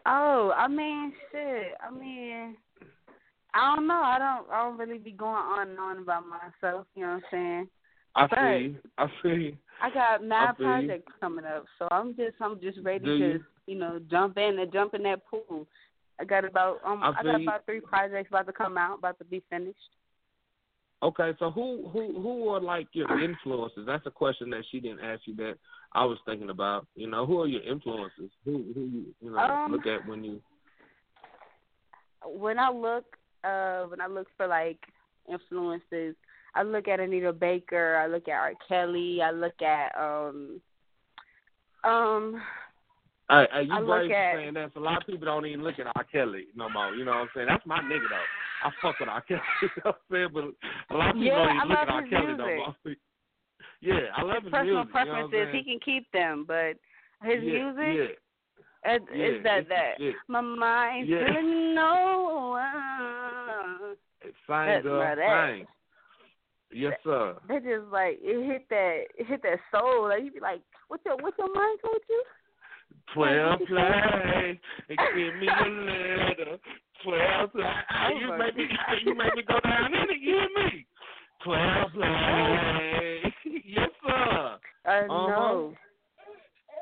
Oh, I mean, shit. I mean, I don't know. I don't. I don't really be going on and on about myself. You know what I'm saying? I But- see. I see. I got mad you. projects coming up, so I'm just I'm just ready Do to you? you know jump in and jump in that pool. I got about um I I, got about three projects about to come out, about to be finished. Okay, so who who who are like your influences? That's a question that she didn't ask you that I was thinking about. You know, who are your influences? Who who you you know Um, look at when you When I look uh when I look for like influences, I look at Anita Baker, I look at R. Kelly, I look at um um Hey, hey, you I brave for at- saying that. A lot of people don't even look at R. Kelly no more. You know what I'm saying? That's my nigga though. I fuck with R. Kelly. [laughs] You know what I'm saying? But a lot of people Yeah, don't even I look at R. Kelly music. no more. [laughs] yeah, I love his personal music. You know preferences, he can keep them, but his yeah, music Yeah, it, yeah, it's that that shit. my mind's Yeah. telling no one. That's that. Yes, sir. They just like it hit that it hit that soul. Like you be like, what's your what's your mind told you? Twelve [laughs] play and give me a letter. Twelve play. Oh you make me you make me go down in it. You hear me? Twelve [laughs] oh. play. Yes, sir. I Uh-huh. know.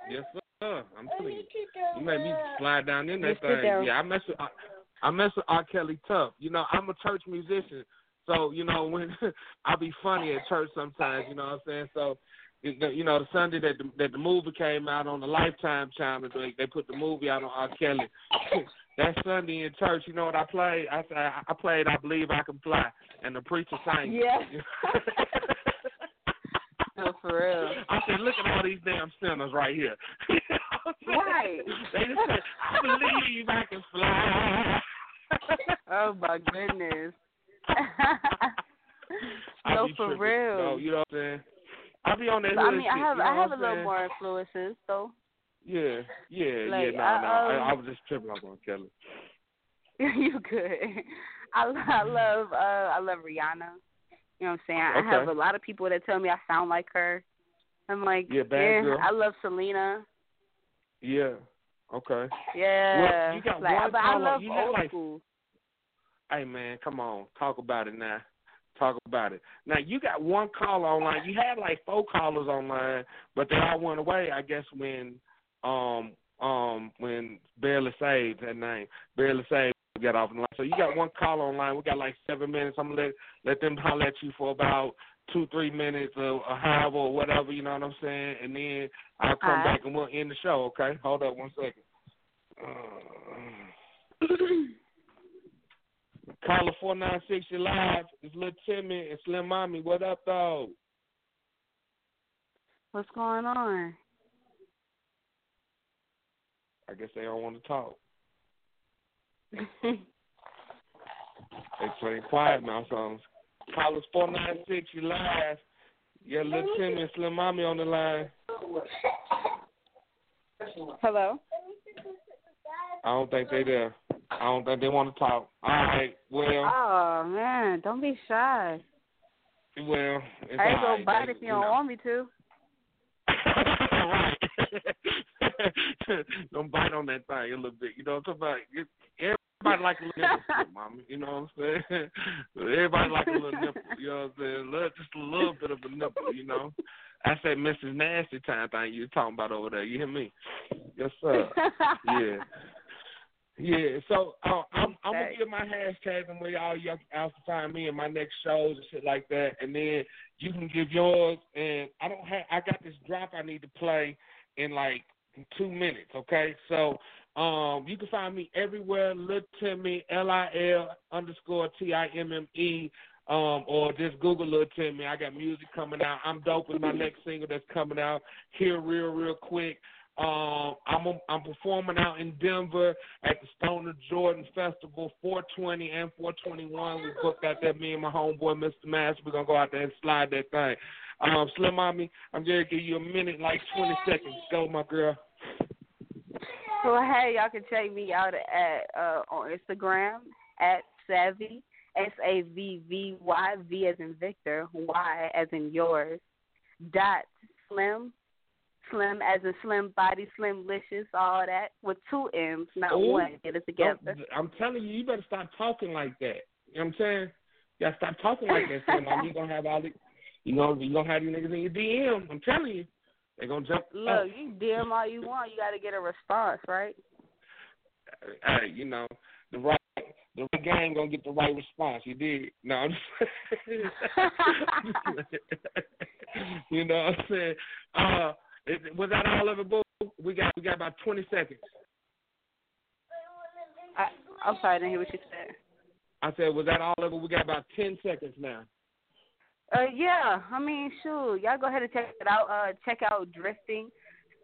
Yes, sir. I'm telling you. You made me slide down in that Just thing. down. Yeah, I mess with I, I mess with R. Kelly tough. You know, I'm a church musician, so you know [laughs] when I be funny at church sometimes. You know what I'm saying? So. You know, the Sunday that the, that the movie came out on the Lifetime channel, they, they put the movie out on R. Kelly. [laughs] that Sunday in church, you know what I played? I said I played "I Believe I Can Fly," and the preacher sang. it. Yeah. [laughs] No, for real. I said, look at all these damn sinners right here. [laughs] Right. They just said, I believe I can fly. Oh my goodness. [laughs] I no, for tripping. real. No, you know what I'm saying? I'll be on that But, I mean, I have you know I have a little more influences though. Yeah, yeah, Like, yeah. No, I, no. I, um, I was just tripping off on Kelly. [laughs] you good. I I love uh I love Rihanna. You know what I'm saying? I have a lot of people that tell me I sound like her. I'm like, Yeah, yeah. I love Selena. Yeah. Okay. Yeah. Well, you got like, one but I love You old like, school. Hey man, come on, talk about it now. Talk about it. Now you got one caller online. You had like four callers online, but they all went away. I guess when um um when Barely Saved that name Barely Saved got off the line. So you got one caller online. We got like seven minutes. I'm gonna let let them holler at you for about two three minutes or, or however or whatever. You know what I'm saying? And then I'll come right. back and we'll end the show. Okay? Hold up one second. Uh, [clears throat] Caller four nine six, you live. It's Lil Timmy and Slim Mommy. What up, though? What's going on? I guess they don't want to talk. They playing quiet mouth songs. Callers four nine six, you live. Yeah, little Timmy and Slim Mommy on the line. Hello. I don't think they there. I don't think they want to talk. All right, well, Oh man, don't be shy. well, it's I ain't gonna right. bite if you you don't know. want me to. [laughs] Don't bite on that thing a little bit. You know what I'm talking about? It- Everybody like a little nipple, [laughs] mama. You know what I'm saying? [laughs] Everybody like a little nipple. You know what I'm saying? Little, just a little bit of a nipple. You know. That's that Mrs. Nasty time thing you talking about over there. You hear me? Yes, sir. yeah. Yeah, so uh, I'm I'm gonna give my hashtags and where y'all y'all y'all can find me in my next shows and shit like that, and then you can give yours. And I don't have I got this drop I need to play in like two minutes. Okay, so um you can find me everywhere. Lil Timmy L I L underscore T I M M E. Um, or just Google Lil Timmy. I got music coming out. I'm dope with my next single that's coming out here real, real quick. Um, I'm a, I'm performing out in Denver at the Stoner Jordan Festival, 420 and 421. We booked out there. Me and my homeboy, Mr. Mass. We're gonna go out there and slide that thing. Um, Slim Mommy, I'm gonna give you a minute, like 20 seconds. Go, my girl. Well, hey, y'all can check me out at uh, on Instagram at Savvy S A V V Y V as in Victor Y as in yours dot Slim Slim as in Slim Body Slim Licious all that with two M's not Ooh. one. Get it together. I'm telling you, you better stop talking like that. You know what I'm saying? You gotta stop talking like that, Slim Mommy. You gonna have all the, you know, you gonna have these niggas in your DM. I'm telling you, they're gonna jump. Look, you DM all you want, you got to get a response, right? uh, you know, the right the right gang gonna get the right response. You did. No, I'm just [laughs] you know what I'm saying? Uh is- was that all of it, boo? We got we got about twenty seconds. I, I'm sorry, I didn't hear what you said. I said, was that all of it? We got about ten seconds now. Uh, yeah, I mean, sure. Y'all go ahead and check it out. Uh, check out Drifting,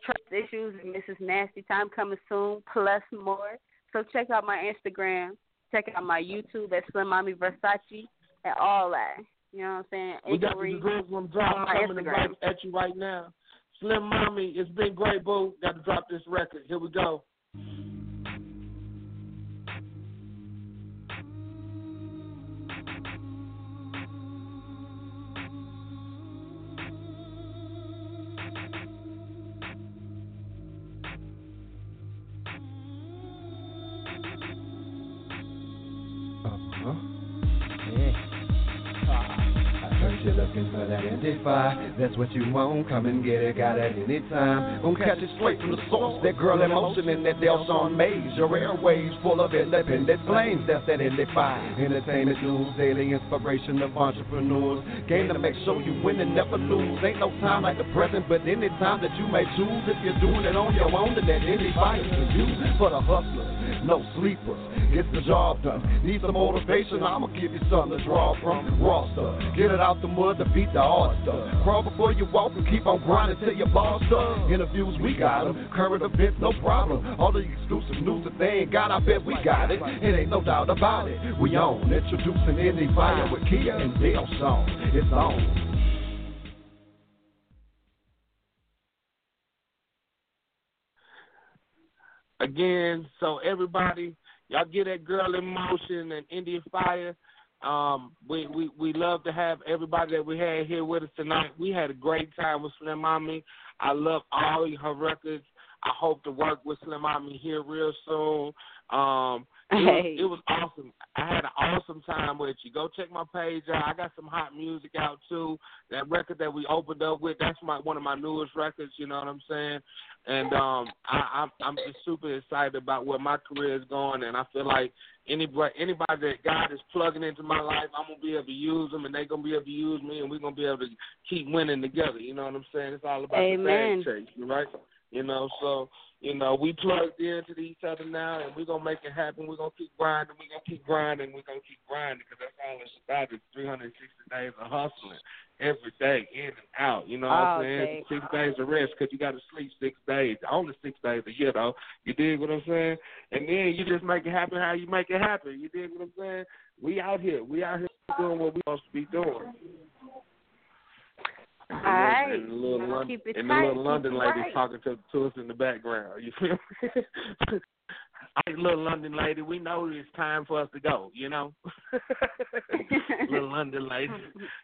Trust Issues, and Mrs. Nasty Time coming soon, plus more. So check out my Instagram. Check out my YouTube at Slim Mommy Versace and all that. You know what I'm saying? We got the. Jerusalem drop coming right at you right now. Slim Mommy, it's been great, boo. Got to drop this record. Here we go. Indie That's what you want. Come and get it. Got it anytime. Gonna catch it straight from the source. That girl in motion in that Delson maze. Your airways full of independent flames. That's that indie Entertainment news, daily inspiration of entrepreneurs. Game to make sure you win and never lose. Ain't no time like the present, but any time that you may choose. If you're doing it on your own, then that indie is for you. For the hustlers, no sleepers. Get the job done. Need some motivation? I'ma give you something to draw from. Raw stuff. Get it out the mud to beat the hard stuff. Crawl before you walk and keep on grinding till your boss up. Interviews, we got got 'em. Current events, no problem. All the exclusive news that they ain't got, I bet we got it. It ain't no doubt about it. We on. Introducing Indie Fire with Kia and Dale Song. It's on. Again. So everybody, y'all get that girl in motion and Indian Fire. Um, we, we we love to have everybody that we had here with us tonight. We had a great time with Slim Mommy. I love all her records. I hope to work with Slim Mommy here real soon. Um, it, was, it was awesome. I had an awesome time with you. Go check my page out. I got some hot music out too. That record that we opened up with, that's my one of my newest records. You know what I'm saying? And um, I, I'm I'm just super excited about where my career is going, and I feel like anybody anybody that God is plugging into my life, I'm gonna be able to use them, and they're gonna be able to use me, and we're gonna be able to keep winning together. You know what I'm saying? It's all about Amen. the bag chase, right? You know, so you know we plugged into each other now, and we're gonna make it happen. We're gonna keep grinding. We're gonna keep grinding. We're gonna keep grinding because that's all it's about. Is 360 days of hustling every day, in and out. You know what All I'm saying? day. Six days of rest because you got to sleep six days. Only six days a year, though. You dig what I'm saying? And then you just make it happen how you make it happen. You dig what I'm saying? We out here. We out here doing what we supposed to be doing. All right. And the little, Lon- Keep it and the little London lady right. talking to, to us in the background. You feel me? [laughs] Right, little London lady, we know it's time for us to go. You know, [laughs] little London lady.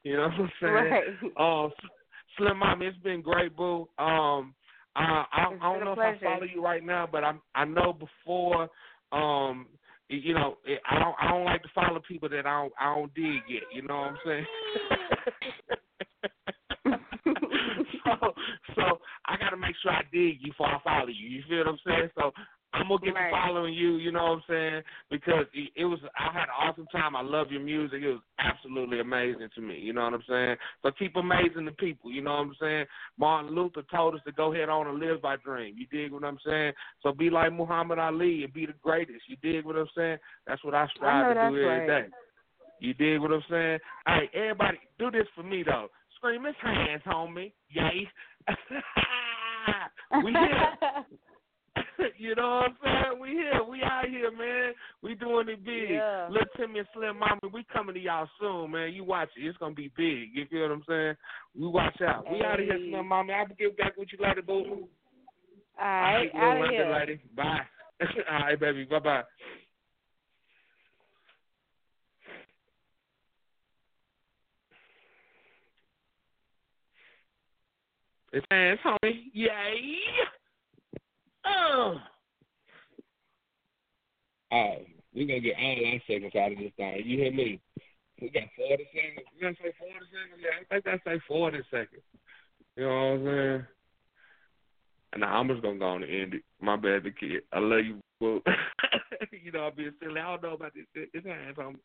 You know what I'm saying? Right. Um, Slim Mom, it's been great, boo. Um, I I, I don't know if I follow you right now, but I I know before. Um, you know, I don't I don't like to follow people that I don't I don't dig yet. You know what I'm saying? [laughs] so [laughs] so I got to make sure I dig you before I follow you. You feel what I'm saying? So I'm gonna get Right. following you. You know what I'm saying? Because it, it was I had an awesome time. I love your music. It was absolutely amazing to me. You know what I'm saying? So keep amazing the people. You know what I'm saying? Martin Luther told us to go ahead on and live by dream. You dig what I'm saying? So be like Muhammad Ali and be the greatest. You dig what I'm saying? That's what I strive know to do every right. day. You dig what I'm saying? Hey, everybody, do this for me though. Scream his hands, homie. Yay. [laughs] We here. [laughs] you know what I'm saying? We here. We out here, man. We doing it big. Yeah. Little Timmy and Slim Mama, we coming to y'all soon, man. You watch it. It's gonna be big. You feel what I'm saying? We watch out. We out of here, Slim Mama. I'll get back with you later, boo. All right, All out of here. lady. Bye. [laughs] All right, baby. Bye, bye It's hands, homie. Yay. Um. Oh. All right. We're going to get all our seconds out of this thing. You hear me? We got 40 seconds. You to say 40 seconds? Yeah, I think I say 40 seconds. You know what I'm saying? Nah, I'm just gonna go on and end it. My bad, the kid. I love you, boo. [laughs] you know I'm being silly. I don't know about this. It's hands, homie.